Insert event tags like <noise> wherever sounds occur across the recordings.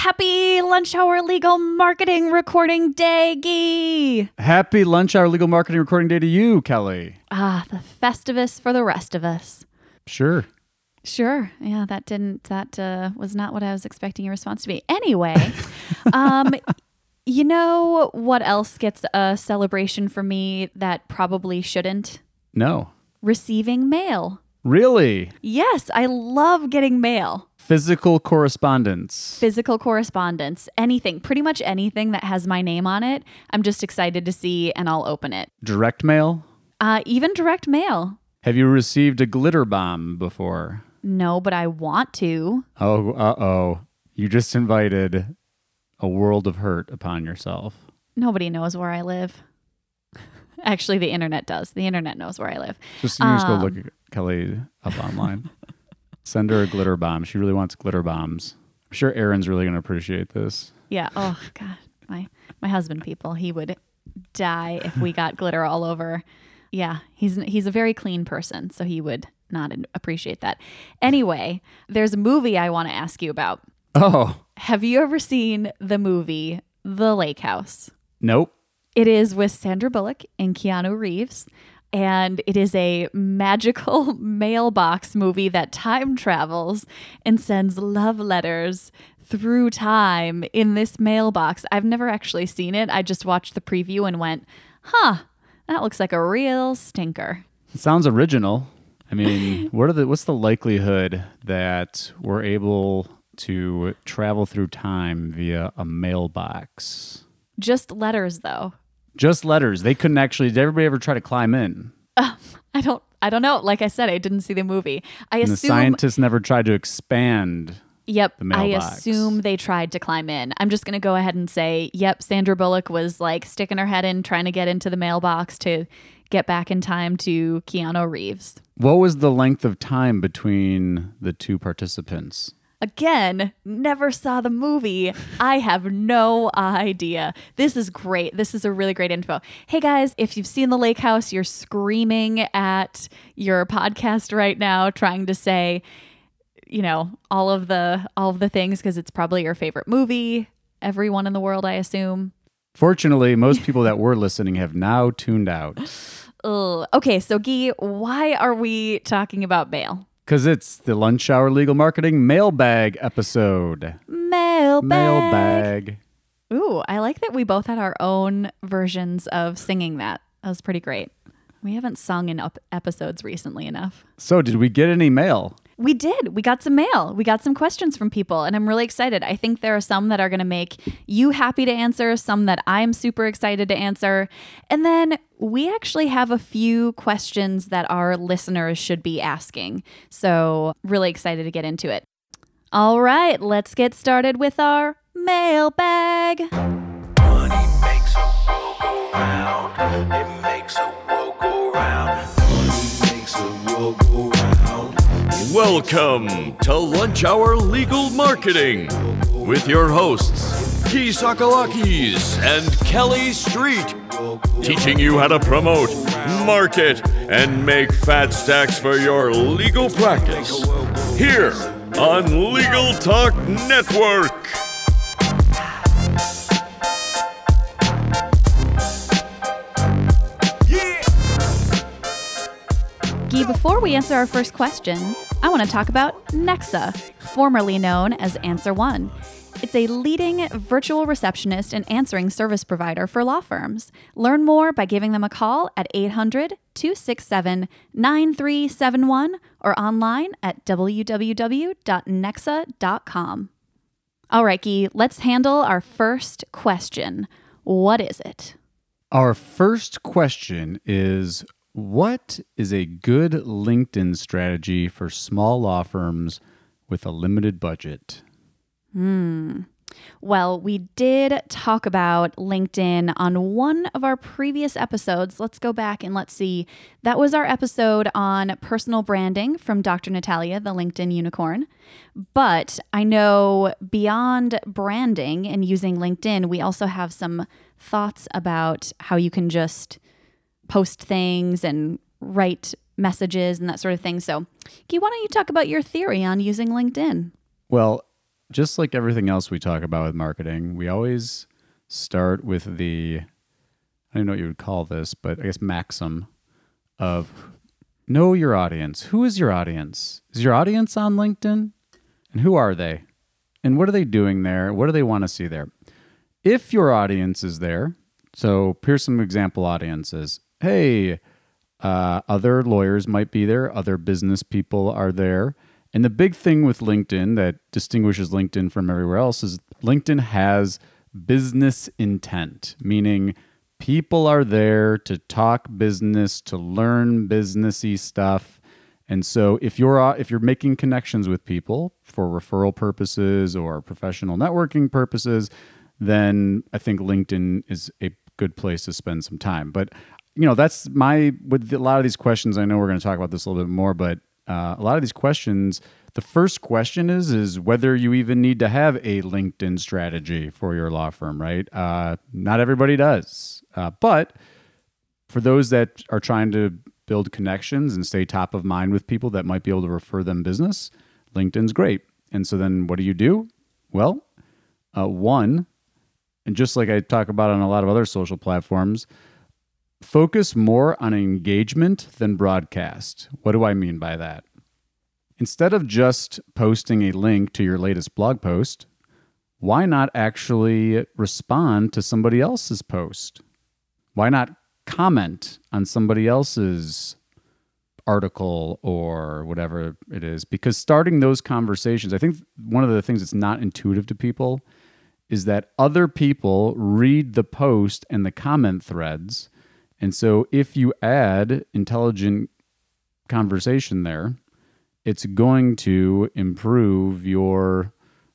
Happy lunch hour legal marketing recording day, Gee. Happy lunch hour legal marketing recording day to you, Kelly. Ah, the festivus for the rest of us. Sure. Sure. Yeah, that didn't, that uh, was not what I was expecting your response to be. Anyway, <laughs> um, you know what else gets a celebration for me that probably shouldn't? No. Receiving mail. Really? Yes, I love getting mail. Physical correspondence. Physical correspondence, anything, pretty much anything that has my name on it. I'm just excited to see and I'll open it. Direct mail. Uh, even direct mail. Have you received a glitter bomb before? No, but I want to. Oh, uh oh. You just invited a world of hurt upon yourself. Nobody knows where I live. <laughs> Actually, the internet does. The internet knows where I live. Just you just go Um. look at Kelly up online. <laughs> Send her a glitter bomb. She really wants glitter bombs. I'm sure Aaron's really going to appreciate this. Yeah. Oh God, my my husband, people, he would die if we got glitter all over. Yeah, he's he's a very clean person, so he would not appreciate that. Anyway, there's a movie I want to ask you about. Oh, Have you ever seen the movie The Lake House? nope. It is with Sandra Bullock and Keanu Reeves. And it is a magical <laughs> mailbox movie that time travels and sends love letters through time in this mailbox. I've never actually seen it. I just watched the preview and went, huh, that looks like a real stinker. It sounds original. I mean, <laughs> what are the what's the likelihood that we're able to travel through time via a mailbox? Just letters, though. Just letters. They couldn't actually. Did everybody ever try to climb in? I don't. I don't know. Like I said, I didn't see the movie. I And the assume scientists never tried to expand. Yep. the I assume they tried to climb in. I'm just going to go ahead and say, yep, Sandra Bullock was like sticking her head in, trying to get into the mailbox to get back in time to Keanu Reeves. What was the length of time between the two participants? Again, never saw the movie. I have no idea. This is great. This is a really great info. Hey guys, if you've seen The Lake House, you're screaming at your podcast right now, trying to say, you know, all of the all of the things because it's probably your favorite movie. Everyone in the world, I assume. Fortunately, most people that were listening have now tuned out <gasps> Ugh. Okay, so Gyi, why are we talking about mail? Because it's the lunch hour legal marketing mailbag episode. Mailbag. Mailbag. Ooh, I like that we both had our own versions of singing that. That was pretty great. We haven't sung in up episodes recently enough. So, did we get any mail? We did. We got some mail. We got some questions from people, and I'm really excited. I think there are some that are going to make you happy to answer, some that I'm super excited to answer. And then we actually have a few questions that our listeners should be asking. So, really excited to get into it. All right, let's get started with our mailbag. Money makes a world go round. It makes a world go round. Money makes a world go round. Welcome to Lunch Hour Legal Marketing with your hosts, Gyi Tsakalakis and Kelly Street, teaching you how to promote, market, and make fat stacks for your legal practice. Here on Legal Talk Network. Before we answer our first question, I want to talk about Nexa, formerly known as Answer One. It's a leading virtual receptionist and answering service provider for law firms. Learn more by giving them a call at 800 267 9371 or online at www.nexa.com. All right, Gyi, let's handle our first question. What is it? Our first question is What is a good LinkedIn strategy for small law firms with a limited budget? Hmm. Well, we did talk about LinkedIn on one of our previous episodes. Let's go back and let's see. That was our episode on personal branding from Dr. Natalia, the LinkedIn unicorn. But I know beyond branding and using LinkedIn, we also have some thoughts about how you can just post things and write messages and that sort of thing. So, Gyi, why don't you talk about your theory on using LinkedIn? Well, just like everything else we talk about with marketing, we always start with the I don't know what you would call this, but I guess maxim of know your audience. Who is your audience? Is your audience on LinkedIn? And who are they? And what are they doing there? What do they want to see there? If your audience is there, so here's some example audiences. Hey, uh, other lawyers might be there, other business people are there. And the big thing with LinkedIn that distinguishes LinkedIn from everywhere else is LinkedIn has business intent, meaning people are there to talk business, to learn businessy stuff. And so if you're uh, if you're making connections with people for referral purposes or professional networking purposes, then I think LinkedIn is a good place to spend some time. But you know, that's my with a lot of these questions. I know we're going to talk about this a little bit more, but uh, a lot of these questions the first question is is whether you even need to have a linkedin strategy for your law firm right? Uh, not everybody does. Uh, but for those that are trying to build connections and stay top of mind with people that might be able to refer them business linkedin's great. And so then what do you do? Well uh, one and just like i talk about on a lot of other social platforms focus more on engagement than broadcast what do i mean by that Instead of just posting a link to your latest blog post, why not actually respond to somebody else's post? Why not comment on somebody else's article or whatever it is? Because starting those conversations, I think one of the things that's not intuitive to people is that other people read the post and the comment threads. And so if you add intelligent conversation there, it's going to improve your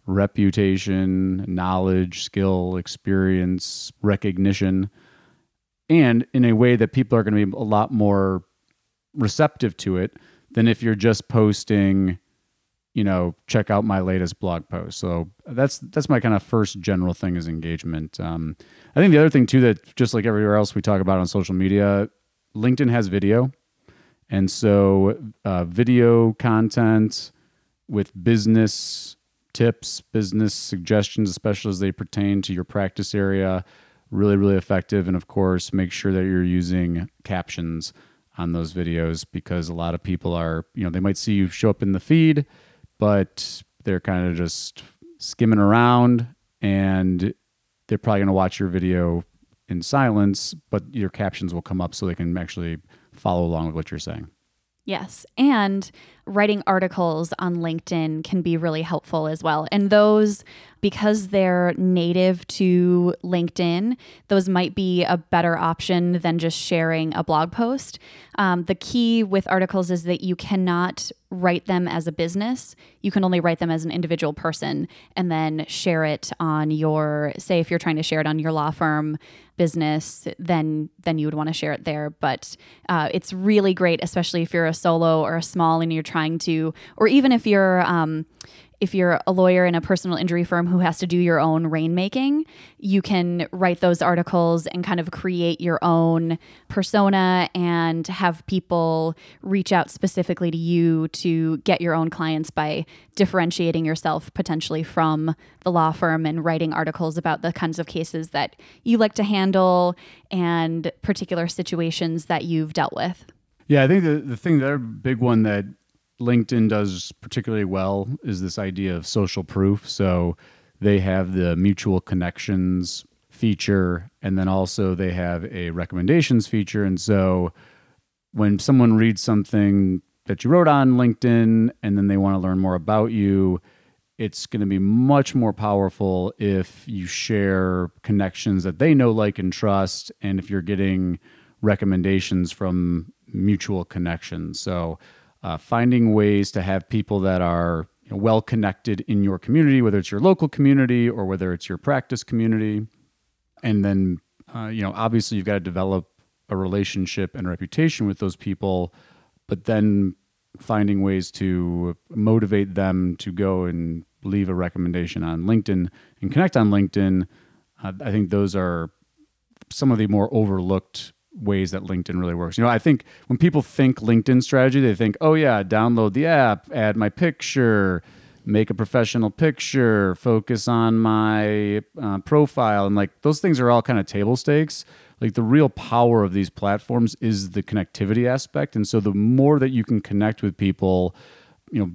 reputation, knowledge, skill, experience, recognition, and in a way that people are going to be a lot more receptive to it than if you're just posting, you know, check out my latest blog post. So that's that's my kind of first general thing is engagement. Um, I think the other thing too that just like everywhere else we talk about on social media, LinkedIn has video. And so, uh, video content with business tips, business suggestions, especially as they pertain to your practice area, really, really effective. And of course, make sure that you're using captions on those videos because a lot of people are, you know, they might see you show up in the feed, but they're kind of just skimming around and they're probably going to watch your video in silence, but your captions will come up so they can actually follow along with what you're saying. Yes. And writing articles on LinkedIn can be really helpful as well. And those, because they're native to LinkedIn, those might be a better option than just sharing a blog post. Um, the key with articles is that you cannot write them as a business. You can only write them as an individual person and then share it on your, say, if you're trying to share it on your law firm business, then then you would want to share it there. But uh, it's really great, especially if you're a solo or a small and you're trying to, or even if you're um, if you're a lawyer in a personal injury firm who has to do your own rainmaking, you can write those articles and kind of create your own persona and have people reach out specifically to you to get your own clients by differentiating yourself potentially from the law firm and writing articles about the kinds of cases that you like to handle and particular situations that you've dealt with. Yeah, I think the, the thing, the big one that LinkedIn does particularly well is this idea of social proof. So they have the mutual connections feature, and then also they have a recommendations feature. And so when someone reads something that you wrote on LinkedIn and then they want to learn more about you, it's going to be much more powerful if you share connections that they know, like, and trust, and if you're getting recommendations from mutual connections. So uh, finding ways to have people that are you know, well connected in your community, whether it's your local community or whether it's your practice community. And then, uh, you know, obviously you've got to develop a relationship and reputation with those people, but then finding ways to motivate them to go and leave a recommendation on LinkedIn and connect on LinkedIn. Uh, I think those are some of the more overlooked ways that LinkedIn really works. You know, I think when people think LinkedIn strategy, they think, oh, yeah, download the app, add my picture, make a professional picture, focus on my uh, profile, and like those things are all kind of table stakes. Like the real power of these platforms is the connectivity aspect, and so the more that you can connect with people, you know,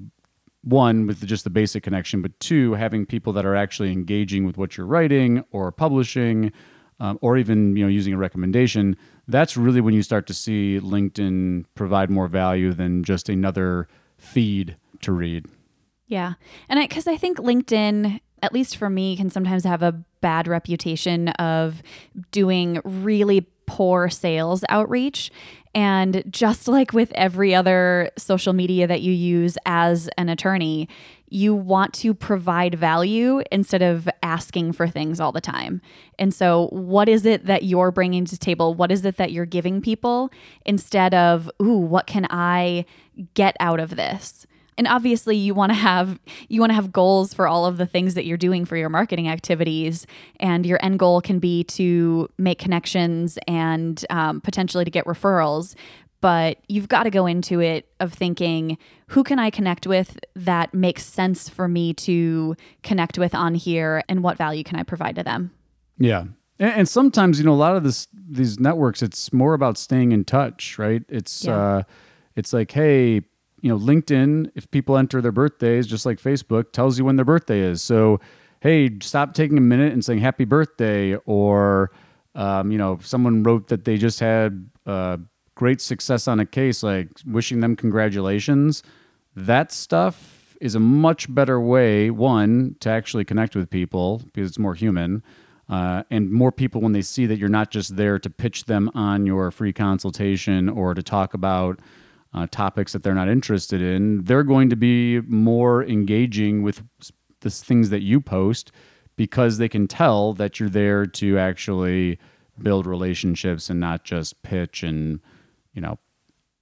one with just the basic connection, but two having people that are actually engaging with what you're writing or publishing, um, or even you know using a recommendation. That's really when you start to see LinkedIn provide more value than just another feed to read. Yeah. And because I, think LinkedIn, at least for me, can sometimes have a bad reputation of doing really poor sales outreach. And just like with every other social media that you use as an attorney, you want to provide value instead of asking for things all the time. And so, what is it that you're bringing to table? What is it that you're giving people instead of, ooh, what can I get out of this? and obviously you want to have you want to have goals for all of the things that you're doing for your marketing activities and your end goal can be to make connections and um, potentially to get referrals but you've got to go into it of thinking who can i connect with that makes sense for me to connect with on here and what value can i provide to them? Yeah. And, and sometimes you know a lot of this these networks it's more about staying in touch right? It's Yeah. uh it's like hey you know linkedin if people enter their birthdays just like facebook tells you when their birthday is. So hey stop taking a minute and saying happy birthday or um, you know someone wrote that they just had uh, great success on a case like wishing them congratulations that stuff is a much better way one to actually connect with people because it's more human uh, and more people when they see that you're not just there to pitch them on your free consultation or to talk about uh, topics that they're not interested in they're going to be more engaging with the things that you post because they can tell that you're there to actually build relationships and not just pitch and you know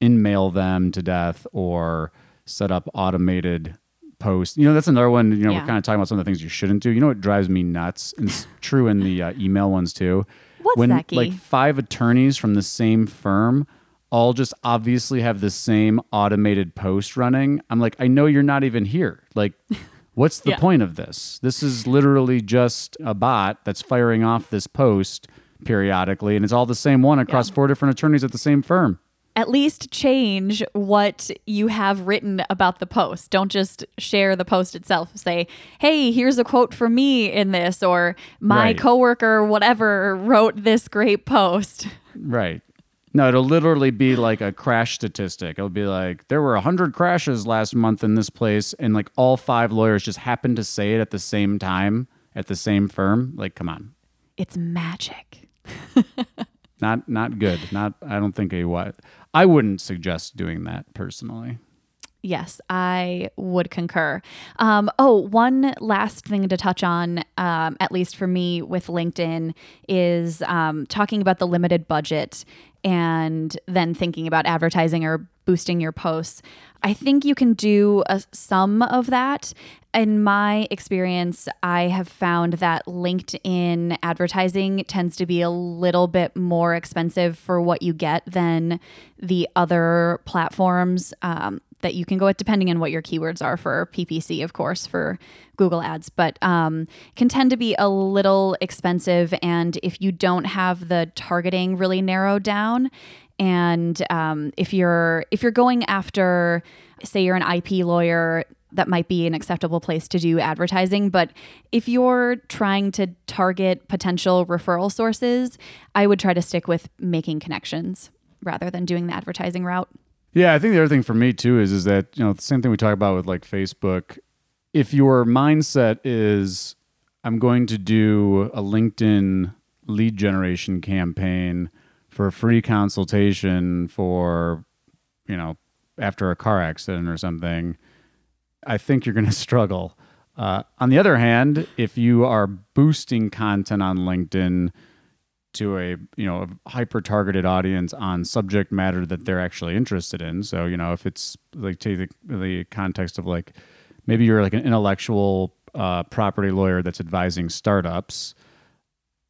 in mail them to death or set up automated posts. You know, that's another one. You know, Yeah. we're kind of talking about some of the things you shouldn't do. You know what drives me nuts? And it's <laughs> true in the uh, email ones too. What's when that, like five attorneys from the same firm all just obviously have the same automated post running. I'm like, I know you're not even here. Like, <laughs> what's the Yeah. point of this? This is literally just a bot that's firing off this post periodically, and it's all the same one across four different attorneys at the same firm. at least change what you have written about the post. Don't just share the post itself. Say, hey, here's a quote from me in this, or my Right. coworker, whatever, wrote this great post. Right. No, it'll literally be like a crash statistic. It'll be like there were 100 crashes last month in this place and like all five lawyers just happened to say it at the same time at the same firm. Like come on. It's magic. <laughs> Not not good. Not I don't think a what. I wouldn't suggest doing that personally. Yes, I would concur. Um, oh, one last thing to touch on, um, at least for me with LinkedIn, is um, talking about the limited budget and then thinking about advertising or boosting your posts. I think you can do a, some of that. In my experience, I have found that LinkedIn advertising tends to be a little bit more expensive for what you get than the other platforms um, that you can go with, depending on what your keywords are for PPC, of course, for Google Ads, but um, can tend to be a little expensive. And if you don't have the targeting really narrowed down, and um, if you're if you're going after, say, you're an IP lawyer, that might be an acceptable place to do advertising. But if you're trying to target potential referral sources, I would try to stick with making connections rather than doing the advertising route. Yeah, I think the other thing for me too is is that you know the same thing we talk about with like Facebook. If your mindset is I'm going to do a LinkedIn lead generation campaign for a free consultation for you know after a car accident or something, I think you're going <laughs> to struggle. Uh, on the other hand, if you are boosting content on LinkedIn to a you know hyper targeted audience on subject matter that they're actually interested in. So you know if it's like take the, the context of like maybe you're like an intellectual uh, property lawyer that's advising startups.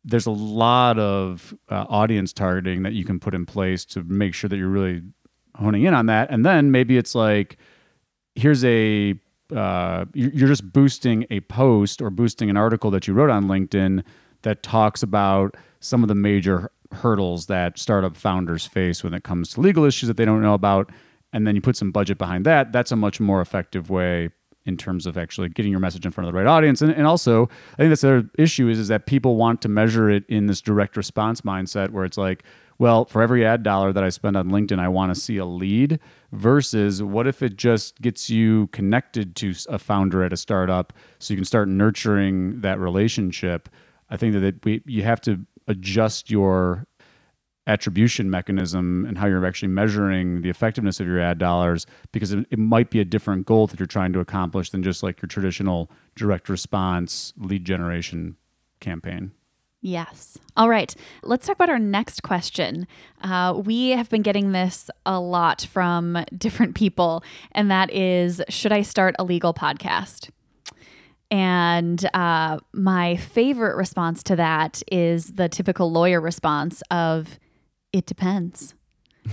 There's a lot of uh, audience targeting that you can put in place to make sure that you're really honing in on that. And then maybe it's like here's a uh, you- you're just boosting a post or boosting an article that you wrote on LinkedIn that talks about some of the major hurdles that startup founders face when it comes to legal issues that they don't know about, and then you put some budget behind that. That's a much more effective way in terms of actually getting your message in front of the right audience. And, and also, I think that's the other issue is, is that people want to measure it in this direct response mindset where it's like, well, for every ad dollar that I spend on LinkedIn, I want to see a lead versus what if it just gets you connected to a founder at a startup so you can start nurturing that relationship. I think that it, we, you have to adjust your attribution mechanism and how you're actually measuring the effectiveness of your ad dollars because it, it might be a different goal that you're trying to accomplish than just like your traditional direct response lead generation campaign. Yes. All right. Let's talk about our next question. Uh, we have been getting this a lot from different people, and that is Should I start a legal podcast? And uh, my favorite response to that is the typical lawyer response of, It depends.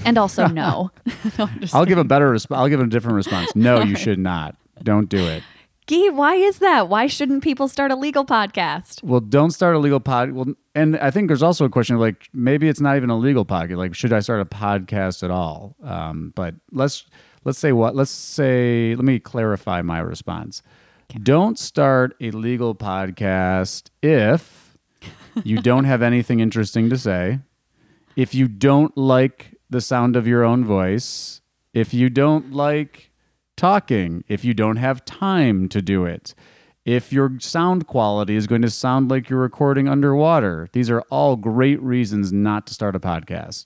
And also, <laughs> no. <laughs> No, I'll give a better resp- I'll give a different response. No, you <laughs> should not. Don't do it. Gee, why is that? Why shouldn't people start a legal podcast? Well, don't start a legal pod. Well, and I think there's also a question of like maybe it's not even a legal podcast. Like, should I start a podcast at all? Um, but let's let's say what? Let's say let me clarify my response. Don't start a legal podcast if you don't have anything interesting to say, if you don't like the sound of your own voice, if you don't like talking, if you don't have time to do it, if your sound quality is going to sound like you're recording underwater. These are all great reasons not to start a podcast.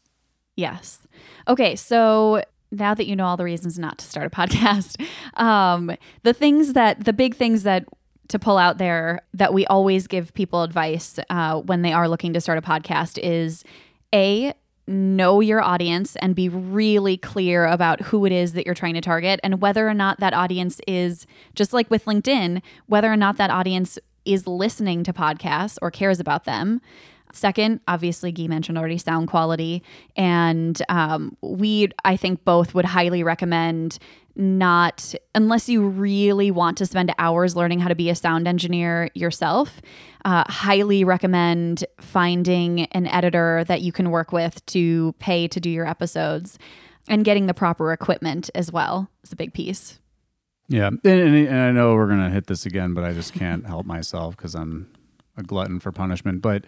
Yes. Okay, so now that you know all the reasons not to start a <laughs> podcast, um, the things that the big things that to pull out there that we always give people advice uh, when they are looking to start a podcast is a know your audience and be really clear about who it is that you're trying to target and whether or not that audience is just like with LinkedIn, whether or not that audience is listening to podcasts or cares about them. Second, obviously, Gyi mentioned already sound quality. And um, we, I think, both would highly recommend not, unless you really want to spend hours learning how to be a sound engineer yourself, uh, highly recommend finding an editor that you can work with to pay to do your episodes and getting the proper equipment as well is a big piece. Yeah, and, and, and I know we're gonna hit this again, but I just can't help myself because I'm a glutton for punishment. But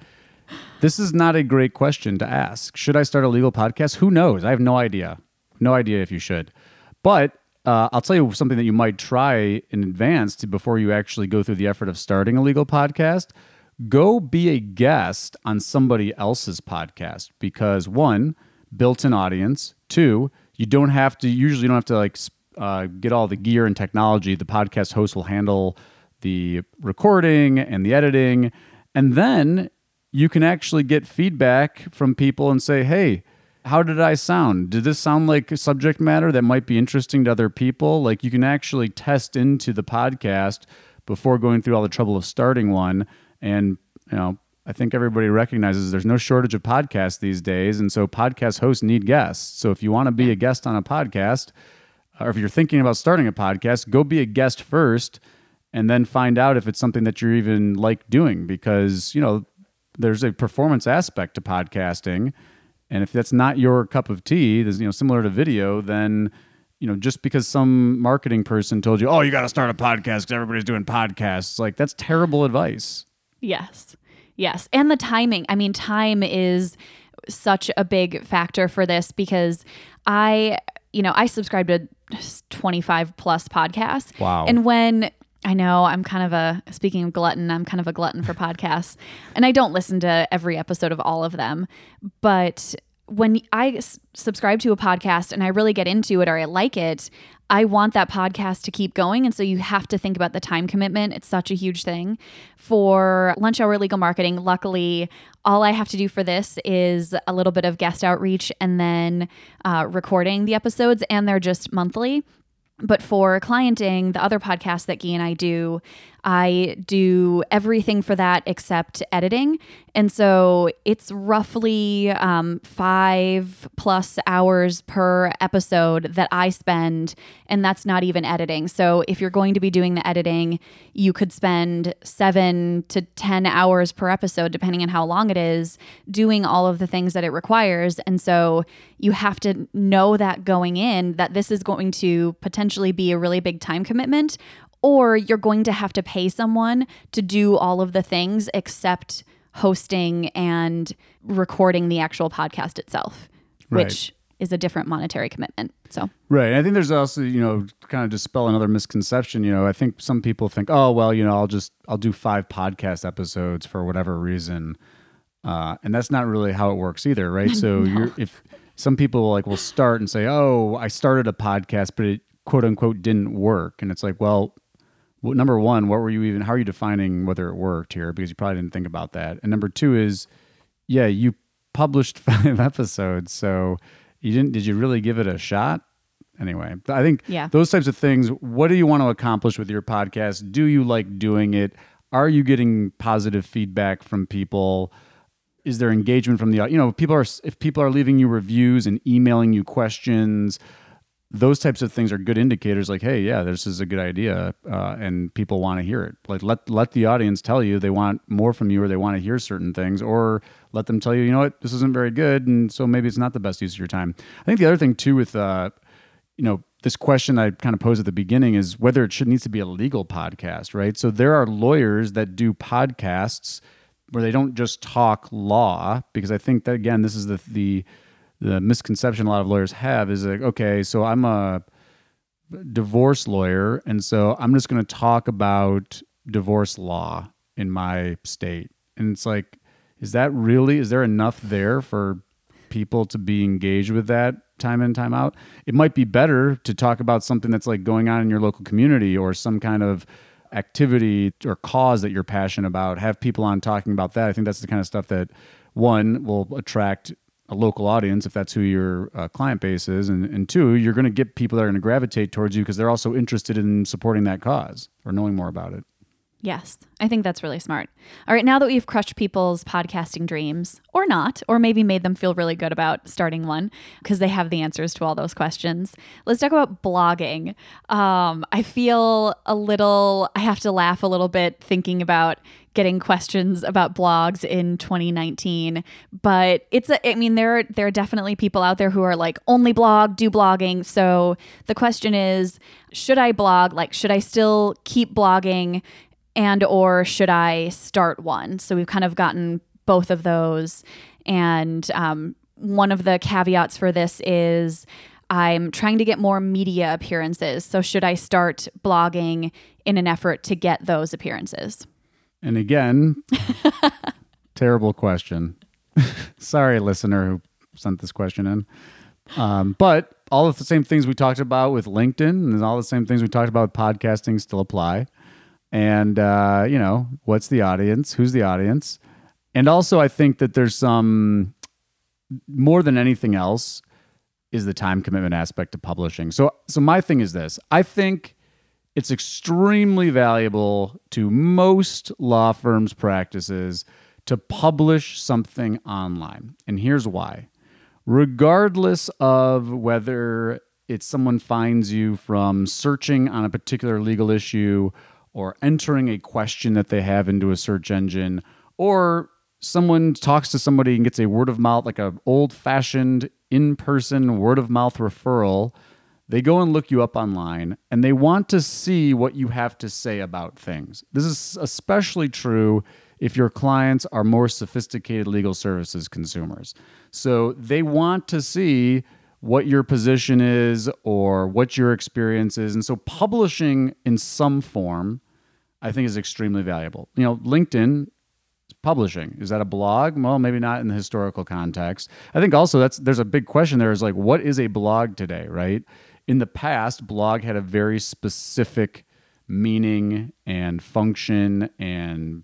this is not a great question to ask. Should I start a legal podcast? Who knows? I have no idea. No idea if you should. But uh, I'll tell you something that you might try in advance to, before you actually go through the effort of starting a legal podcast. Go be a guest on somebody else's podcast because one, built-in audience. Two, you don't have to. Usually, you don't have to like uh, get all the gear and technology. The podcast host will handle the recording and the editing, and then you can actually get feedback from people and say, "Hey, how did I sound? Did this sound like a subject matter that might be interesting to other people?" Like you can actually test into the podcast before going through all the trouble of starting one, and you know. I think everybody recognizes there's no shortage of podcasts these days. And so podcast hosts need guests. So if you want to be a guest on a podcast, or if you're thinking about starting a podcast, go be a guest first and then find out if it's something that you're even like doing because, you know, there's a performance aspect to podcasting. And if that's not your cup of tea, there's, you know, similar to video, then, you know, just because some marketing person told you, oh, you got to start a podcast because everybody's doing podcasts, like that's terrible advice. Yes. Yes. And the timing. I mean, time is such a big factor for this because I, you know, I subscribe to 25 plus podcasts. Wow. And when I know I'm kind of a, speaking of glutton, I'm kind of a glutton for podcasts. And I don't listen to every episode of all of them. But when I s- subscribe to a podcast and I really get into it or I like it, I want that podcast to keep going. And so you have to think about the time commitment. It's such a huge thing. For Lunch Hour Legal Marketing, luckily, all I have to do for this is a little bit of guest outreach and then uh, recording the episodes, and they're just monthly. But for clienting, the other podcast that Gyi and I do, I do everything for that except editing. And so it's roughly um, five plus hours per episode that I spend, and that's not even editing. So if you're going to be doing the editing, you could spend seven to 10 hours per episode, depending on how long it is, doing all of the things that it requires. And so you have to know that going in that this is going to potentially be a really big time commitment or you're going to have to pay someone to do all of the things except hosting and recording the actual podcast itself, Right. which is a different monetary commitment. So, Right. I think there's also, you know, kind of dispel another misconception. You know, I think some people think, oh, well, you know, I'll just, I'll do five podcast episodes for whatever reason. Uh, and that's not really how it works either, right? <laughs> So you're, if some people like will start and say, oh, I started a podcast, but it quote unquote didn't work. And it's like, well, well, number one, what were you even, how are you defining whether it worked here? Because you probably didn't think about that. And number two is, yeah, you published <laughs> five episodes. So you didn't, did you really give it a shot? Anyway, I think Yeah. those types of things, what do you want to accomplish with your podcast? Do you like doing it? Are you getting positive feedback from people? Is there engagement from the, you know, people are, if people are leaving you reviews and emailing you questions, those types of things are good indicators like hey yeah this is a good idea uh, and people want to hear it. Like let let the audience tell you they want more from you or they want to hear certain things or let them tell you you know what this isn't very good and so maybe it's not the best use of your time. I think the other thing too with uh you know this question i kind of posed at the beginning is whether it should needs to be a legal podcast right? So there are lawyers that do podcasts where they don't just talk law because i think that again this is the the the misconception a lot of lawyers have is like, okay, so I'm a divorce lawyer, and so I'm just going to talk about divorce law in my state. And it's like, is that really, is there enough there for people to be engaged with that time in, time out? It might be better to talk about something that's like going on in your local community or some kind of activity or cause that you're passionate about. Have people on talking about that. I think that's the kind of stuff that one will attract a local audience if that's who your uh, client base is, and, and two, you're going to get people that are going to gravitate towards you because they're also interested in supporting that cause or knowing more about it. Yes, I think that's really smart. All right, now that we've crushed people's podcasting dreams, or not, or maybe made them feel really good about starting one because they have the answers to all those questions, let's talk about blogging. Um, I feel a little, I have to laugh a little bit thinking about getting questions about blogs in 2019 but it's a, i mean there are there are definitely people out there who are like only blog do blogging so the question is should i blog like should i still keep blogging and or should i start one so we've kind of gotten both of those and um, one of the caveats for this is i'm trying to get more media appearances so should i start blogging in an effort to get those appearances And again, <laughs> terrible question. <laughs> Sorry, listener who sent this question in. Um, but all of the same things we talked about with LinkedIn and all the same things we talked about with podcasting still apply. And, uh, you know, what's the audience? Who's the audience? And also, I think that there's some, more than anything else, is the time commitment aspect of publishing. So, so my thing is this I think it's extremely valuable to most law firms' practices to publish something online. And here's why. Regardless of whether it's someone finds you from searching on a particular legal issue or entering a question that they have into a search engine or someone talks to somebody and gets a word of mouth like a old fashioned in-person word of mouth referral they go and look you up online and they want to see what you have to say about things. This is especially true if your clients are more sophisticated legal services consumers. So they want to see what your position is or what your experience is. And so publishing in some form, I think, is extremely valuable. You know, LinkedIn publishing is that a blog well maybe not in the historical context i think also that's there's a big question there is like what is a blog today right in the past blog had a very specific meaning and function and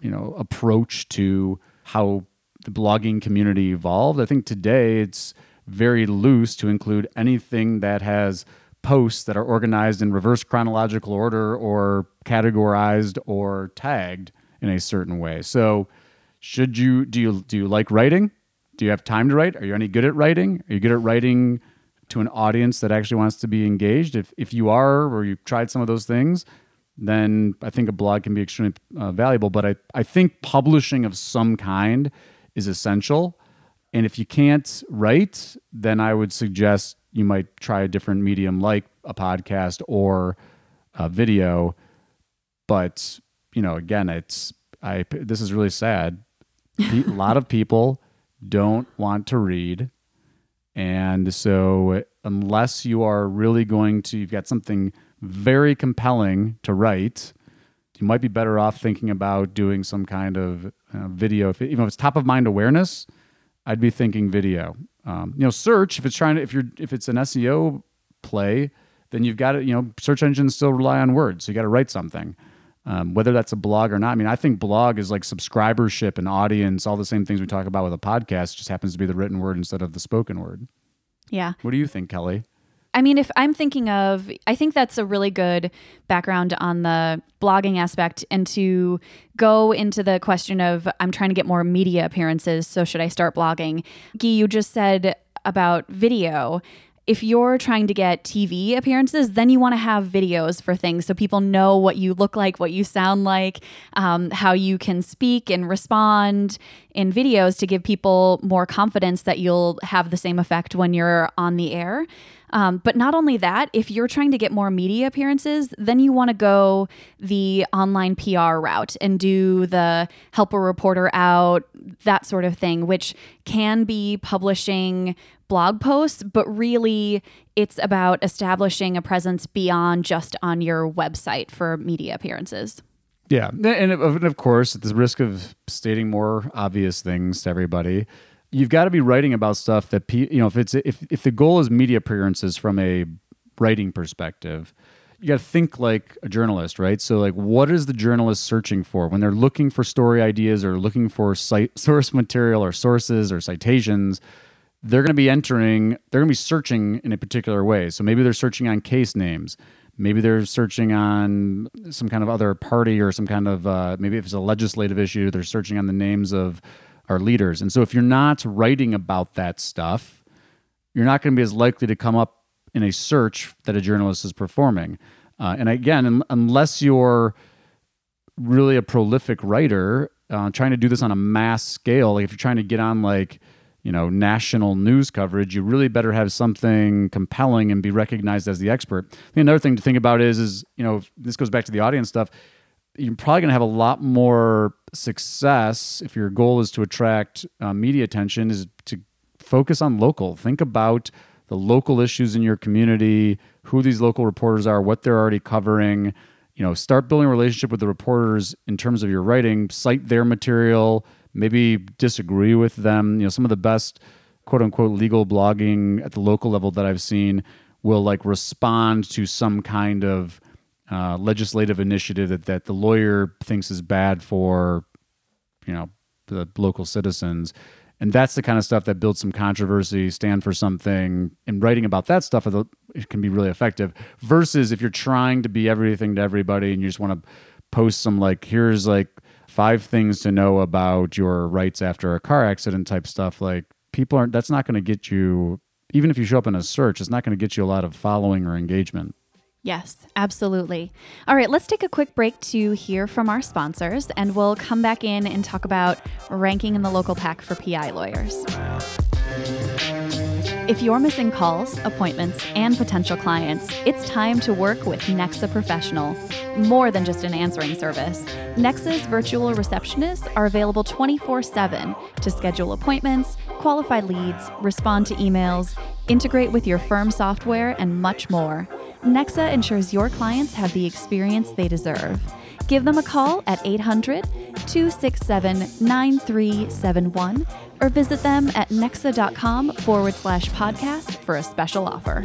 you know approach to how the blogging community evolved i think today it's very loose to include anything that has posts that are organized in reverse chronological order or categorized or tagged in a certain way. So, should you do you do you like writing? Do you have time to write? Are you any good at writing? Are you good at writing to an audience that actually wants to be engaged? If if you are, or you've tried some of those things, then I think a blog can be extremely uh, valuable. But I I think publishing of some kind is essential. And if you can't write, then I would suggest you might try a different medium like a podcast or a video. But you know, again, it's I. This is really sad. A <laughs> lot of people don't want to read, and so unless you are really going to, you've got something very compelling to write. You might be better off thinking about doing some kind of uh, video, if, even if it's top of mind awareness. I'd be thinking video. Um, you know, search if it's trying to if you're if it's an SEO play, then you've got to you know search engines still rely on words, so you got to write something. Um, whether that's a blog or not. I mean, I think blog is like subscribership and audience, all the same things we talk about with a podcast. Just happens to be the written word instead of the spoken word. Yeah. What do you think, Kelly? I mean, if I'm thinking of, I think that's a really good background on the blogging aspect and to go into the question of I'm trying to get more media appearances. So should I start blogging? Gyi, you just said about video. If you're trying to get TV appearances, then you want to have videos for things so people know what you look like, what you sound like, um, how you can speak and respond in videos to give people more confidence that you'll have the same effect when you're on the air. Um, but not only that, if you're trying to get more media appearances, then you want to go the online PR route and do the help a reporter out, that sort of thing, which can be publishing blog posts, but really it's about establishing a presence beyond just on your website for media appearances. Yeah, and of, course, at the risk of stating more obvious things to everybody, you've got to be writing about stuff that pe- you know. If it's if if the goal is media appearances from a writing perspective, you got to think like a journalist, right? So, like, what is the journalist searching for when they're looking for story ideas or looking for site <laughs> source material or sources or citations? They're going to be entering. They're going to be searching in a particular way. So maybe they're searching on case names. Maybe they're searching on some kind of other party or some kind of uh, maybe if it's a legislative issue, they're searching on the names of our leaders. And so if you're not writing about that stuff, you're not going to be as likely to come up in a search that a journalist is performing. Uh, and again, un- unless you're really a prolific writer, uh, trying to do this on a mass scale, like if you're trying to get on like you know national news coverage, you really better have something compelling and be recognized as the expert. Think another thing to think about is is you know this goes back to the audience stuff. You're probably going to have a lot more success if your goal is to attract uh, media attention is to focus on local. Think about the local issues in your community, who these local reporters are, what they're already covering. You know, start building a relationship with the reporters in terms of your writing. Cite their material. Maybe disagree with them. You know, some of the best quote unquote legal blogging at the local level that I've seen will like respond to some kind of uh, legislative initiative that, that the lawyer thinks is bad for, you know, the local citizens. And that's the kind of stuff that builds some controversy, stand for something, and writing about that stuff it can be really effective. Versus if you're trying to be everything to everybody and you just want to post some like, here's like five things to know about your rights after a car accident type stuff. Like people aren't. That's not going to get you. Even if you show up in a search, it's not going to get you a lot of following or engagement. Yes, absolutely. All right, let's take a quick break to hear from our sponsors, and we'll come back in and talk about ranking in the local pack for PI lawyers. If you're missing calls, appointments, and potential clients, it's time to work with Nexa Professional. More than just an answering service, Nexa's virtual receptionists are available 24 7 to schedule appointments, qualify leads, respond to emails, integrate with your firm software, and much more. Nexa ensures your clients have the experience they deserve. Give them a call at 800 267 9371 or visit them at nexa.com forward slash podcast for a special offer.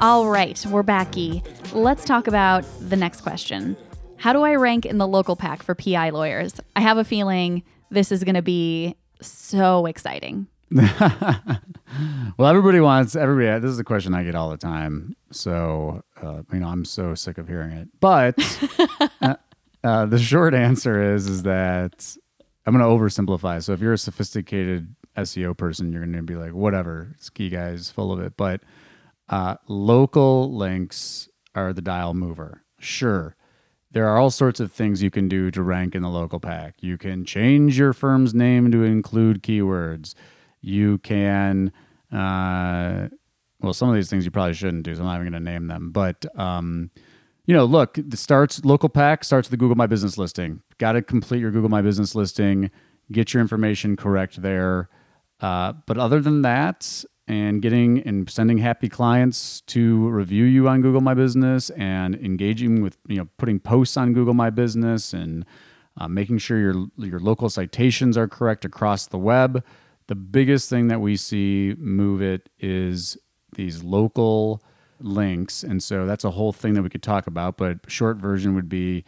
All right, we're backy. Let's talk about the next question. How do I rank in the local pack for PI lawyers? I have a feeling this is going to be so exciting. <laughs> well, everybody wants everybody. This is a question I get all the time. So, uh, you know, I'm so sick of hearing it. But <laughs> uh, uh, the short answer is is that I'm going to oversimplify. So, if you're a sophisticated SEO person, you're going to be like, whatever, ski guys full of it. But uh, local links are the dial mover. Sure. There are all sorts of things you can do to rank in the local pack. You can change your firm's name to include keywords. You can, uh, well, some of these things you probably shouldn't do, so I'm not even going to name them. But, um, you know, look, the starts local pack starts with the Google My Business listing. Got to complete your Google My Business listing, get your information correct there. Uh, but other than that, and getting and sending happy clients to review you on Google My Business and engaging with you know putting posts on Google My Business and uh, making sure your your local citations are correct across the web. The biggest thing that we see move it is these local links, and so that's a whole thing that we could talk about. But short version would be,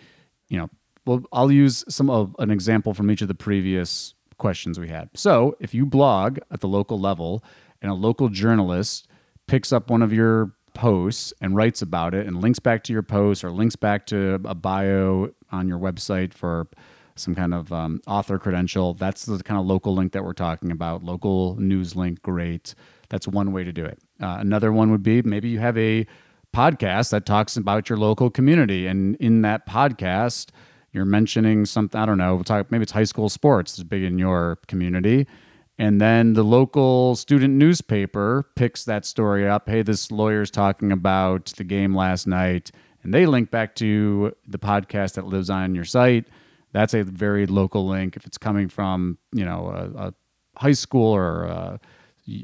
you know, well, I'll use some of an example from each of the previous questions we had. So if you blog at the local level and a local journalist picks up one of your posts and writes about it and links back to your post or links back to a bio on your website for some kind of um, author credential, that's the kind of local link that we're talking about. Local news link, great. That's one way to do it. Uh, another one would be maybe you have a podcast that talks about your local community, and in that podcast, you're mentioning something. I don't know. We'll talk. Maybe it's high school sports is big in your community, and then the local student newspaper picks that story up. Hey, this lawyer's talking about the game last night, and they link back to the podcast that lives on your site. That's a very local link. If it's coming from you know a, a high school or a,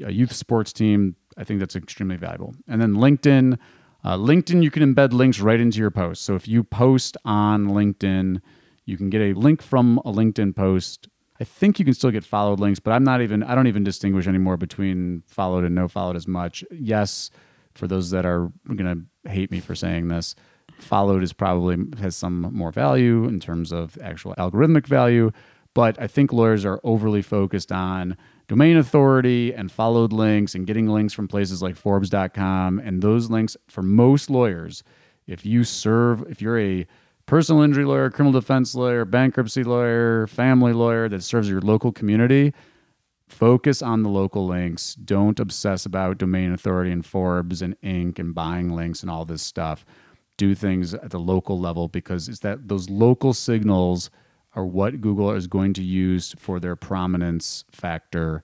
a youth sports team, I think that's extremely valuable. And then LinkedIn. Uh, LinkedIn, you can embed links right into your post. So if you post on LinkedIn, you can get a link from a LinkedIn post. I think you can still get followed links, but I'm not even, I don't even distinguish anymore between followed and no followed as much. Yes, for those that are going to hate me for saying this, followed is probably has some more value in terms of actual algorithmic value. But I think lawyers are overly focused on domain authority and followed links and getting links from places like Forbes.com. And those links, for most lawyers, if you serve, if you're a personal injury lawyer, criminal defense lawyer, bankruptcy lawyer, family lawyer that serves your local community, focus on the local links. Don't obsess about domain authority and Forbes and Inc. and buying links and all this stuff. Do things at the local level because it's that those local signals are what Google is going to use for their prominence factor.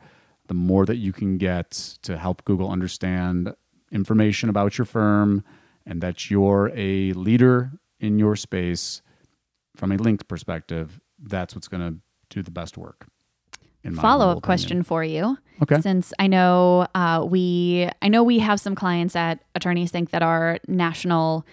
The more that you can get to help Google understand information about your firm and that you're a leader in your space from a linked perspective, that's what's going to do the best work. Follow up question for you. Okay. Since I know uh, we, I know we have some clients at AttorneySync that are national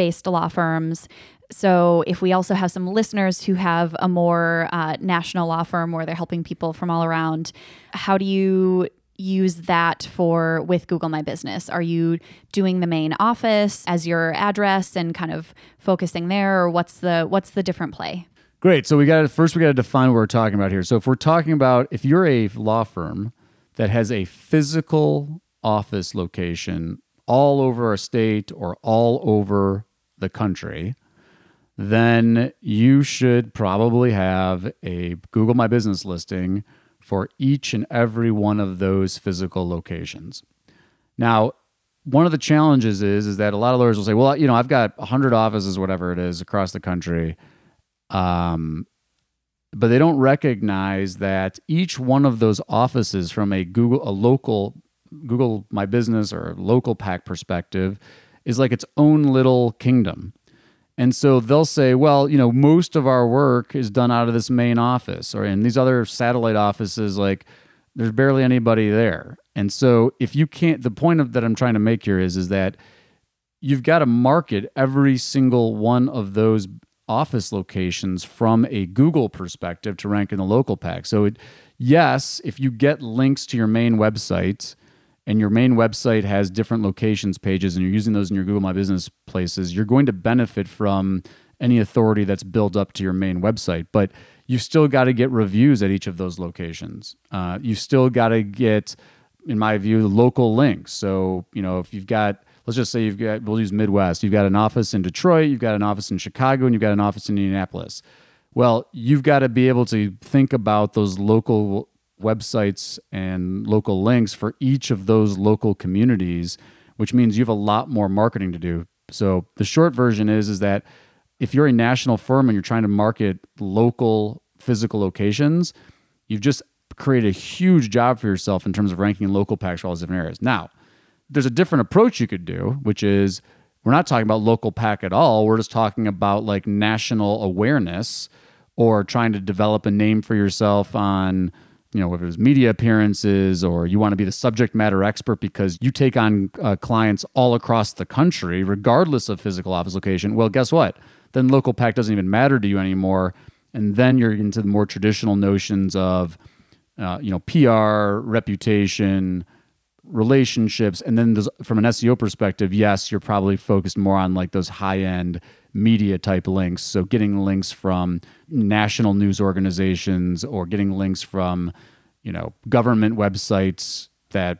based law firms. So if we also have some listeners who have a more uh, national law firm where they're helping people from all around, how do you use that for with Google My Business? Are you doing the main office as your address and kind of focusing there, or what's the what's the different play? Great. So we got first we got to define what we're talking about here. So if we're talking about if you're a law firm that has a physical office location all over our state or all over the country, then you should probably have a Google My Business listing for each and every one of those physical locations. Now, one of the challenges is is that a lot of lawyers will say, "Well, you know, I've got 100 offices whatever it is across the country." Um but they don't recognize that each one of those offices from a Google a local Google My Business or local pack perspective is like its own little kingdom. And so they'll say, well, you know, most of our work is done out of this main office or in these other satellite offices, like there's barely anybody there. And so if you can't, the point of that I'm trying to make here is, is that you've got to market every single one of those office locations from a Google perspective to rank in the local pack. So it, yes, if you get links to your main website, and your main website has different locations pages and you're using those in your Google My Business places, you're going to benefit from any authority that's built up to your main website. But you've still got to get reviews at each of those locations. Uh, you've still got to get, in my view, local links. So, you know, if you've got, let's just say you've got, we'll use Midwest, you've got an office in Detroit, you've got an office in Chicago, and you've got an office in Indianapolis. Well, you've got to be able to think about those local websites and local links for each of those local communities, which means you have a lot more marketing to do. So the short version is is that if you're a national firm and you're trying to market local physical locations, you've just created a huge job for yourself in terms of ranking local packs for all these different areas. Now, there's a different approach you could do, which is we're not talking about local pack at all. We're just talking about like national awareness or trying to develop a name for yourself on, you know, whether it's media appearances or you want to be the subject matter expert because you take on uh, clients all across the country, regardless of physical office location. Well, guess what? Then local pack doesn't even matter to you anymore. And then you're into the more traditional notions of, uh, you know, PR, reputation, relationships and then there's, from an SEO perspective, yes, you're probably focused more on like those high-end media type links. So getting links from national news organizations or getting links from, you know, government websites that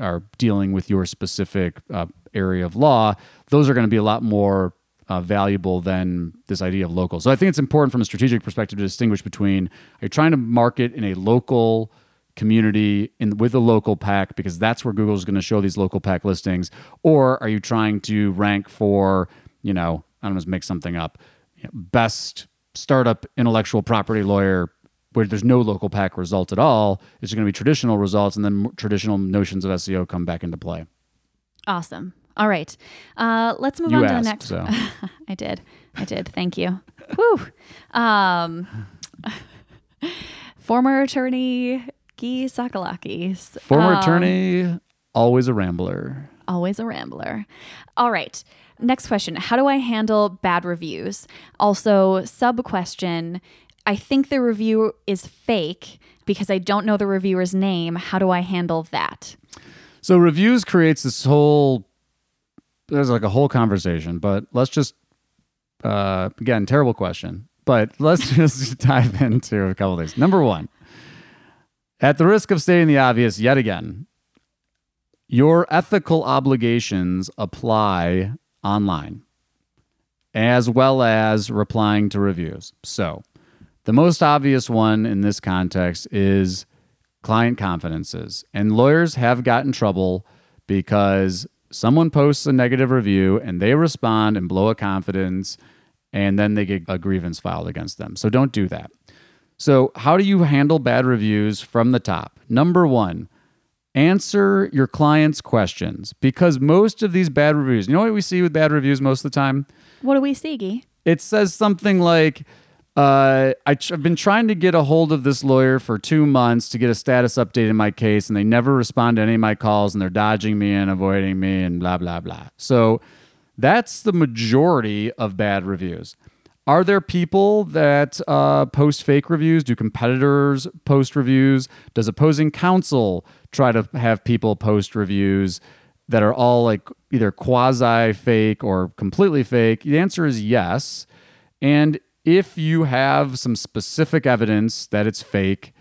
are dealing with your specific uh, area of law, those are going to be a lot more uh, valuable than this idea of local. So I think it's important from a strategic perspective to distinguish between are you trying to market in a local community in with a local pack because that's where Google is going to show these local pack listings, or are you trying to rank for you know I don't just make something up, you know, best startup intellectual property lawyer where there's no local pack result at all. It's going to be traditional results, and then traditional notions of SEO come back into play. Awesome. All right. Uh, let's move You on asked, to the next. so. <laughs> I did. I did. Thank you. Whew. Um, <laughs> former attorney Gyi Tsakalakis. Former Um, attorney, always a rambler. Always a rambler. All right. Next question How do I handle bad reviews? Also, sub question I think the review is fake because I don't know the reviewer's name. How do I handle that? So reviews creates this whole there's like a whole conversation, but let's just uh again, terrible question. But <laughs> let's just dive into a couple of things. Number one, at the risk of stating the obvious yet again, your ethical obligations apply online as well as replying to reviews. So, the most obvious one in this context is client confidences. And lawyers have gotten trouble because someone posts a negative review and they respond and blow a confidence and then they get a grievance filed against them. So don't do that. So, how do you handle bad reviews from the top? Number one, answer your client's questions because most of these bad reviews, you know what we see with bad reviews most of the time? What do we see, Gyi? it says something like uh, I tr- I've been trying to get a hold of this lawyer for two months to get a status update in my case, and they never respond to any of my calls, and they're dodging me and avoiding me, and blah blah blah. So that's the majority of bad reviews. Are there people that uh, post fake reviews? Do competitors post reviews? Does opposing counsel try to have people post reviews that are all like either quasi fake or completely fake? The answer is yes. And if you have some specific evidence that it's fake,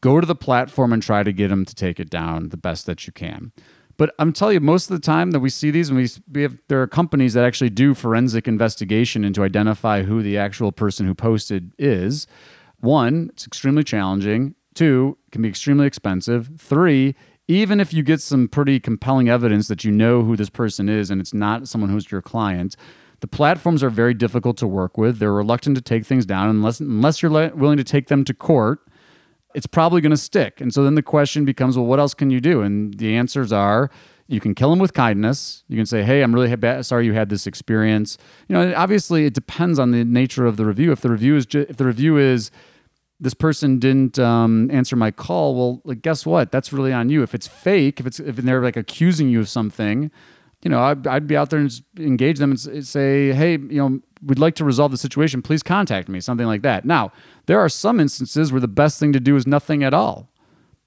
go to the platform and try to get them to take it down the best that you can. But I'm telling you, most of the time that we see these, and we, we have there are companies that actually do forensic investigation and to identify who the actual person who posted is. One, it's extremely challenging. Two, it can be extremely expensive. Three, even if you get some pretty compelling evidence that you know who this person is and it's not someone who's your client, the platforms are very difficult to work with. They're reluctant to take things down unless unless you're li- willing to take them to court it's probably going to stick. And so then the question becomes, well, what else can you do? And the answers are you can kill them with kindness. You can say, hey, I'm really ha- sorry you had this experience. You know, obviously it depends on the nature of the review. If the review is ju- if the review is this person didn't um, answer my call, well, like, guess what? That's really on you. If it's fake, if it's if they're like accusing you of something, you know, I'd, I'd be out there and engage them and say, hey, you know, we'd like to resolve the situation. Please contact me, something like that. Now, there are some instances where the best thing to do is nothing at all.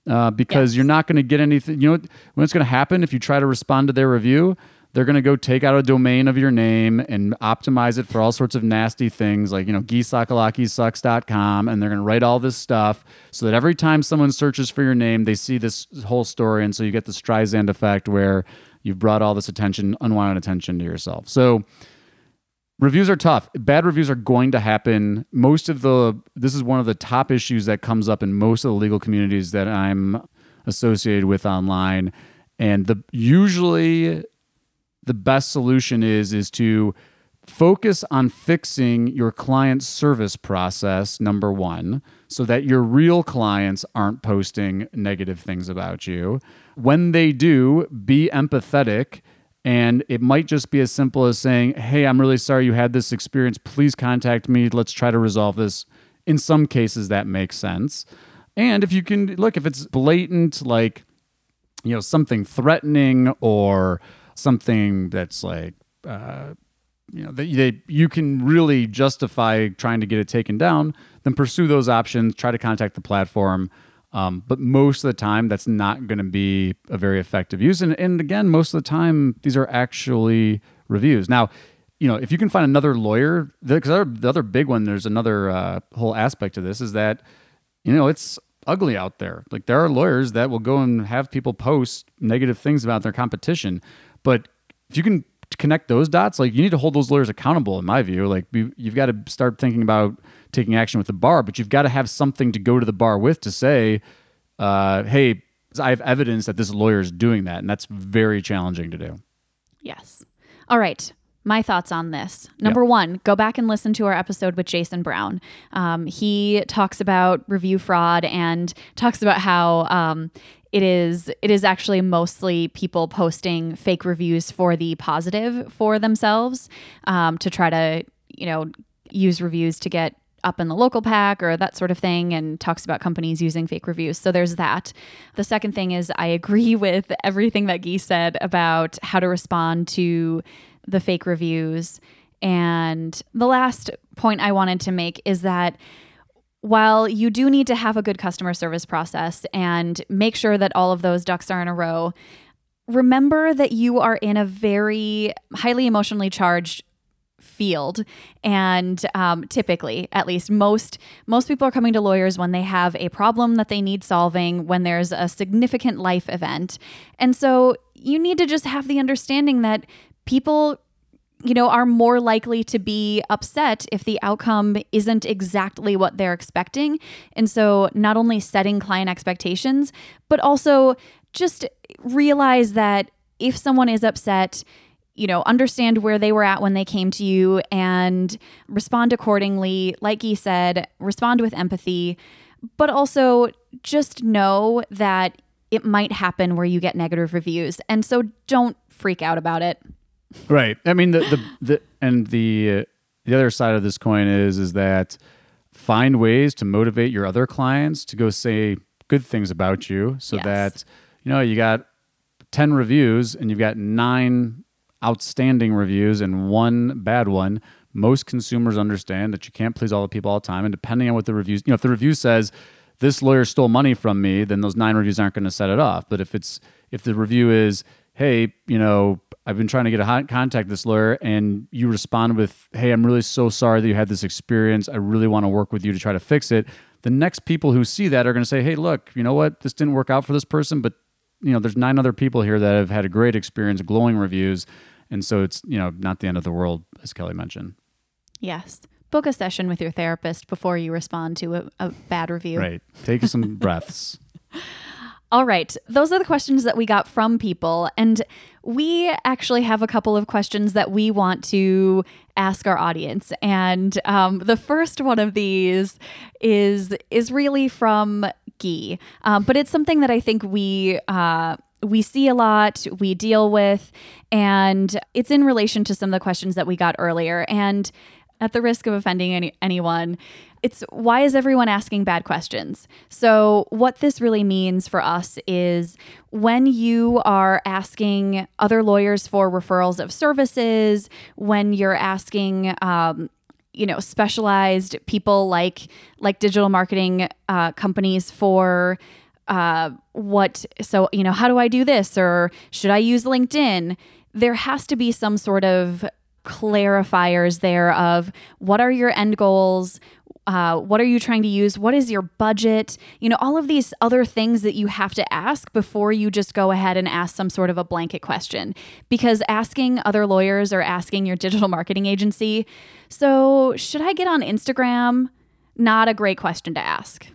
Uh, because Yes. you're not going to get anything. You know what- when it's going to happen if you try to respond to their review? they're going to go take out a domain of your name and optimize it for all sorts of nasty things like, you know, geesakalakisucks.com. And they're going to write all this stuff so that every time someone searches for your name, they see this whole story. And so you get the Streisand effect where you've brought all this attention, unwanted attention to yourself. So, reviews are tough. Bad reviews are going to happen. Most of the this is one of the top issues that comes up in most of the legal communities that i'm associated with online. And the usually the best solution is is to focus on fixing your client service process number 1 so that your real clients aren't posting negative things about you when they do be empathetic and it might just be as simple as saying, Hey, I'm really sorry you had this experience. Please contact me. Let's try to resolve this. In some cases, that makes sense. And if you can look, if it's blatant, like, you know, something threatening or something that's like, uh, you know, that they, you can really justify trying to get it taken down, then pursue those options, try to contact the platform. Um, but most of the time, that's not going to be a very effective use. And, and again, most of the time, these are actually reviews. Now, you know, if you can find another lawyer, because the other big one, there's another uh, whole aspect to this is that, you know, it's ugly out there. Like there are lawyers that will go and have people post negative things about their competition. But if you can connect those dots, like you need to hold those lawyers accountable, in my view. Like you've got to start thinking about taking action with the bar, but you've got to have something to go to the bar with to say, uh, hey, I have evidence that this lawyer is doing that. And that's very challenging to do. Yes. All right. My thoughts on this. Number Yep. one, go back and listen to our episode with Jason Brown. Um, he talks about review fraud and talks about how um, it is it is actually mostly people posting fake reviews for the positive for themselves um, to try to you know use reviews to get up in the local pack or that sort of thing and talks about companies using fake reviews. So there's that. The second thing is I <laughs> agree with everything that Gyi said about how to respond to the fake reviews. And the last point I wanted to make is that while you do need to have a good customer service process and make sure that all of those ducks are in a row, remember that you are in a very highly emotionally charged field and um, typically at least most most people are coming to lawyers when they have a problem that they need solving when there's a significant life event and so you need to just have the understanding that people you know, are more likely to be upset if the outcome isn't exactly what they're expecting. And so, not only setting client expectations, but also just realize that if someone is upset, you know, understand where they were at when they came to you and respond accordingly. Like he said, respond with empathy, but also just know that it might happen where you get negative reviews. And so, don't freak out about it. Right. I mean, the the, the and the uh, the other side of this coin is is that find ways to motivate your other clients to go say good things about you, so Yes. that you know you got ten reviews and you've got nine outstanding reviews and one bad one. Most consumers understand that you can't please all the people all the time, and depending on what the reviews, you know, if the review says this lawyer stole money from me, then those nine reviews aren't going to set it off. But if it's if the review is, hey, you know, I've been trying to get a hot contact this lawyer, and you respond with, hey, I'm really so sorry that you had this experience. I really want to work with you to try to fix it. The next people who see that are going to say, hey, look, you know what, this didn't work out for this person, but you know, there's nine other people here that have had a great experience, glowing reviews, and so it's you know not the end of the world, as Kelly mentioned. Yes. Book a session with your therapist before you respond to a, a bad review. Right. Take some breaths. <laughs> All right. Those are the questions that we got from people. And we actually have a couple of questions that we want to ask our audience. And um, the first one of these is is really from Gyi. Um, but it's something that I think we uh, we see a lot, we deal with, and it's in relation to some of the questions that we got earlier. And at the risk of offending any, anyone, it's why is everyone asking bad questions? So, what this really means for us is when you are asking other lawyers for referrals of services, when you're asking, um, you know, specialized people like like digital marketing uh, companies for uh, what. So, you know, how do I do this, or should I use LinkedIn? there has to be some sort of clarifiers there of what are your end goals uh, what are you trying to use what is your budget you know all of these other things that you have to ask before you just go ahead and ask some sort of a blanket question because asking other lawyers or asking your digital <laughs> marketing agency so should i get on instagram not a great question to ask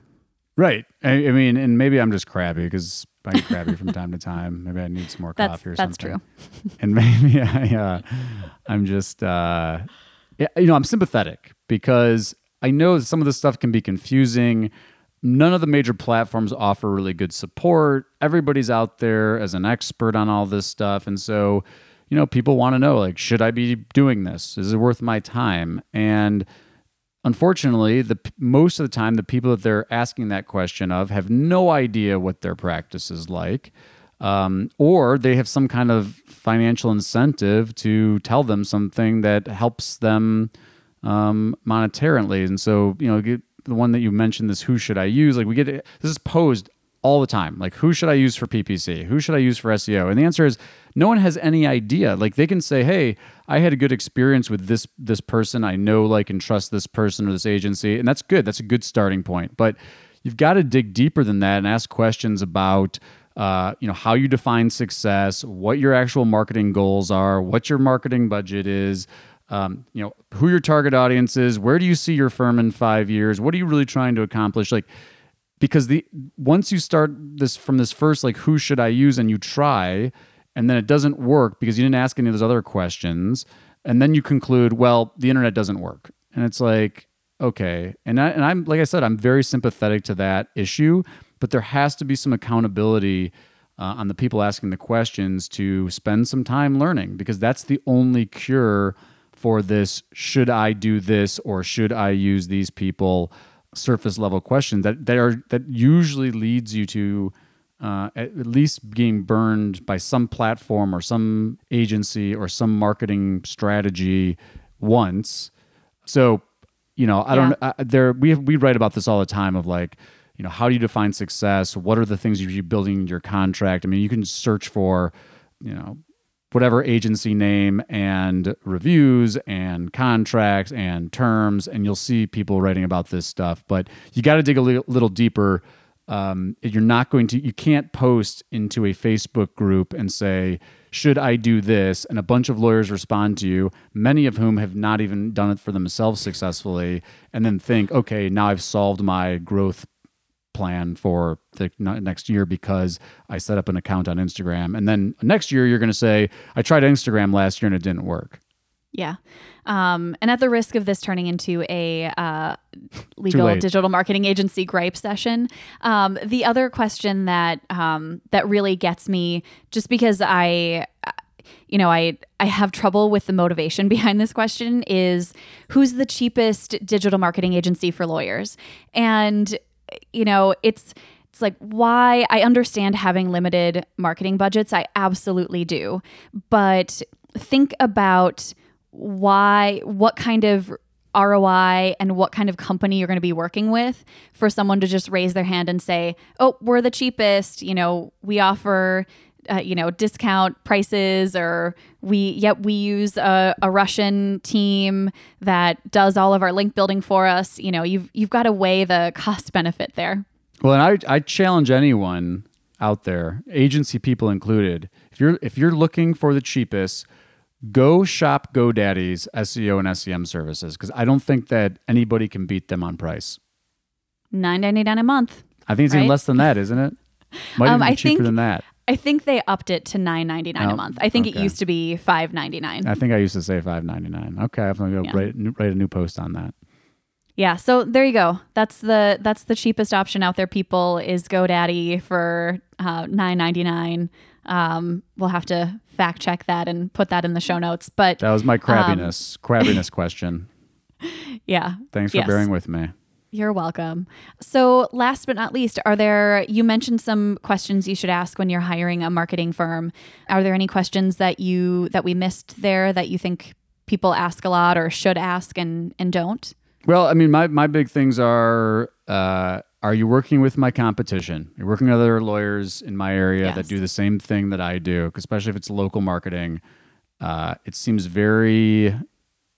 Right. I, I mean, and maybe I'm just crabby because I get crabby from time to time. Maybe I need some more <laughs> That's- coffee or that's something. <laughs> And maybe I, uh, I'm just, uh, yeah, you know, I'm sympathetic because I know some of this stuff can be confusing. None of the major platforms offer really good support. Everybody's out there as an expert on all this stuff. And so, you know, people want to know like, should I be doing this? Is it worth my time? And unfortunately, the most of the time, the people that they're asking that question of have no idea what their practice is like, um, or they have some kind of financial incentive to tell them something that helps them um, monetarily. And so, you know, get, the one that you mentioned, this who should I use? Like we get this is posed all the time. Like who should I use for PPC? Who should I use for SEO? And the answer is no one has any idea. Like they can say, "Hey, I had a good experience with this this person. I know like and trust this person or this agency." And that's good. That's a good starting point. But you've got to dig deeper than that and ask questions about uh, you know how you define success, what your actual marketing goals are, what your marketing budget is, um, you know who your target audience is, where do you see your firm in five years, what are you really trying to accomplish, like because the once you start this from this first like who should I use? And you try and then it doesn't work because you didn't ask any of those other questions. And then you conclude well the internet doesn't work. And it's like okay. And I, and I'm like I said I'm very sympathetic to that issue but there has to be some accountability uh, on the people asking the questions to spend some time learning because that's the only cure for this should I do this or should I use these people surface level questions that, that are that usually leads you to uh, at least being burned by some platform or some agency or some marketing strategy once. So, you know, I don't. I, there we have, we write about this all the time of like, you know, how do you define success? What are the things you're building your contract? I mean, you can search for, you know, whatever agency name and reviews and contracts and terms, and you'll see people writing about this stuff. But you got to dig a li- little deeper. Um, you're not going to, you can't post into a Facebook group and say, should I do this? And a bunch of lawyers respond to you, many of whom have not even done it for themselves successfully, and then think, okay, now I've solved my growth plan for the next year because I set up an account on Instagram. And then next year, you're going to say, I tried Instagram last year and it didn't work. Yeah. Um, and at the risk of this turning into a uh, legal digital marketing agency gripe session, um, the other question that um, that really gets me, just because I, uh, you know, I I have trouble with the motivation <laughs> behind this question, is who's the cheapest digital marketing agency for lawyers? And you know, it's it's like why I understand having limited marketing budgets. I absolutely do. But think about why what kind of ROI and what kind of company you're going to be working with for someone to just raise their hand and say, "Oh, we're the cheapest, you know, we offer uh, you know discount prices or we yep we use a, a russian team that does all of our link building for us you know you've you've got to weigh the <laughs> cost benefit there Well, and I, I challenge anyone out there, agency people included, if you're if you're looking for the cheapest, go shop GoDaddy's SEO and SEM services because I don't think that anybody can beat them on price. 9.99 a month I think it's even less than that, isn't it? <laughs> Might Um, even be I cheaper think- than that. I think they upped it to 9.99 Oh, a month i think it used to be 5.99 I think I used to say five ninety nine. Okay, I'm gonna go Yeah. write, write a new post on that. Yeah, so there you go. That's the that's the cheapest option out there. People is GoDaddy for uh, nine ninety nine. Um, we'll have to fact check that and put that in the show notes. But That was my crabbiness crabbiness question. <laughs> yeah, Thanks for Yes. bearing with me. You're welcome. So, last but not least, are there, you mentioned some questions you should ask when you're hiring a marketing firm. Are there any questions that you, that we missed there that you think people ask a lot or should ask and, and don't? Well, I mean, my, my big things are uh, are you working with my competition? You're working with other lawyers in my area that do the same thing that I do, especially if it's local marketing. Uh, it seems very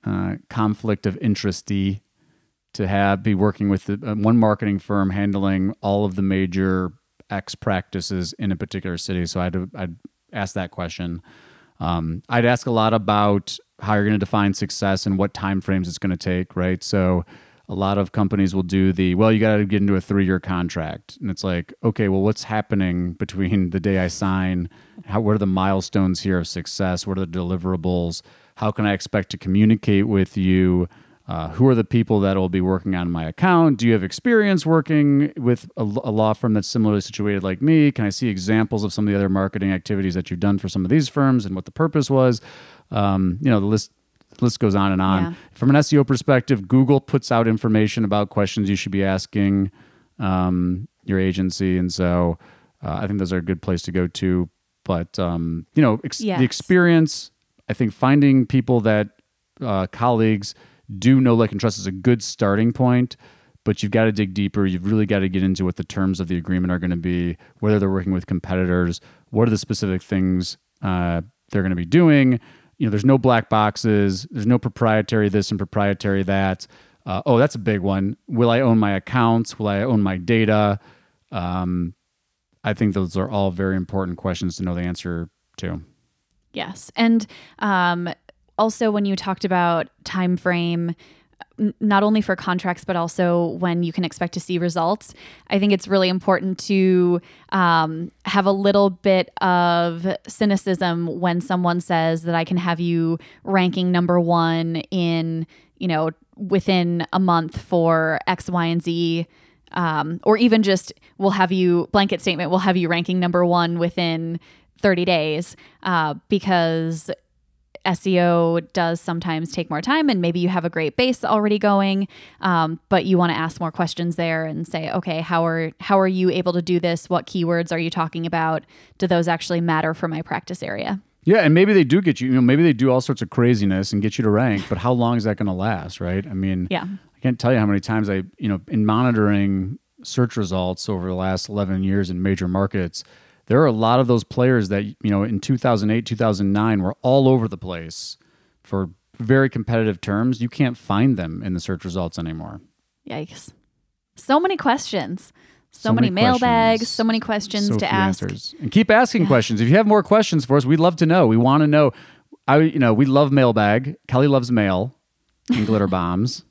uh, conflict of interesty to have be working with the, uh, one marketing firm handling all of the major X practices in a particular city. So I'd I'd ask that question. Um, I'd ask a lot about how you're going to define success and what time frames it's going to take. Right. So a lot of companies will do the well you got to get into a three year contract and it's like okay well what's happening between the day i sign how what are the milestones here of success what are the deliverables how can i expect to communicate with you uh, who are the people that will be working on my account do you have experience working with a, a law firm that's similarly situated like me can i see examples of some of the other marketing activities that you've done for some of these firms and what the purpose was um, you know the list the list goes on and on. Yeah. From an SEO perspective, Google puts out information about questions you should be asking um, your agency, and so uh, I think those are a good place to go to. But um, you know, ex- Yes. the experience. I think finding people that uh, colleagues do know, like, and trust is a good starting point. But you've got to dig deeper. You've really got to get into what the terms of the agreement are going to be, whether they're working with competitors, what are the specific things uh, they're going to be doing. You know, there's no black boxes. There's no proprietary this and proprietary that. Uh, oh, that's a big one. Will I own my accounts? Will I own my data? Um, I think those are all very important questions to know the answer to. Yes, and um, also when you talked about time frame, not only for contracts but also when you can expect to see results, I think it's really important to um, have a little bit of cynicism when someone says that I can have you ranking number one in you know within a month for X, Y, and Z. Um, or even just we'll have you blanket statement we'll have you ranking number one within 30 days uh, because SEO does sometimes take more time, and maybe you have a great base already going, um, but you want to ask more questions there and say, okay, how are how are you able to do this? What keywords are you talking about? Do those actually matter for my practice area? Yeah, and maybe they do get you. You know, maybe they do all sorts of craziness and get you to rank. But how long is that going to last? Right? I mean, Yeah. I can't tell you how many times I, you know, in monitoring search results over the last 11 years in major markets, there are a lot of those players that, you know, in 2008, 2009 were all over the place for very competitive terms. You can't find them in the search results anymore. Yikes! So many questions, so, So many, many mailbags, so many questions So to ask. answers. And keep asking questions. If you have more questions for us, we'd love to know. We want to know. I, you know, we love mailbag. Kelly loves mail and glitter bombs.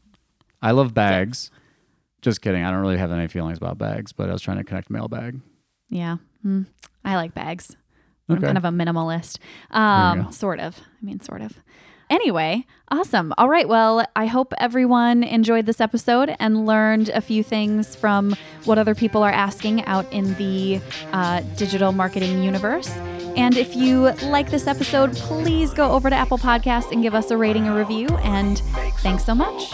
I love bags. Just kidding. I don't really have any feelings about bags, but I was trying to connect mailbag. Yeah, Hmm. I like bags. I'm kind of a minimalist. Um, sort of. I mean, sort of. Anyway, awesome. All right. Well, I hope everyone enjoyed this episode and learned a few things from what other people are asking out in the uh, digital marketing universe. And if you like this episode, please go over to Apple Podcasts and give us a rating or review. And thanks so much.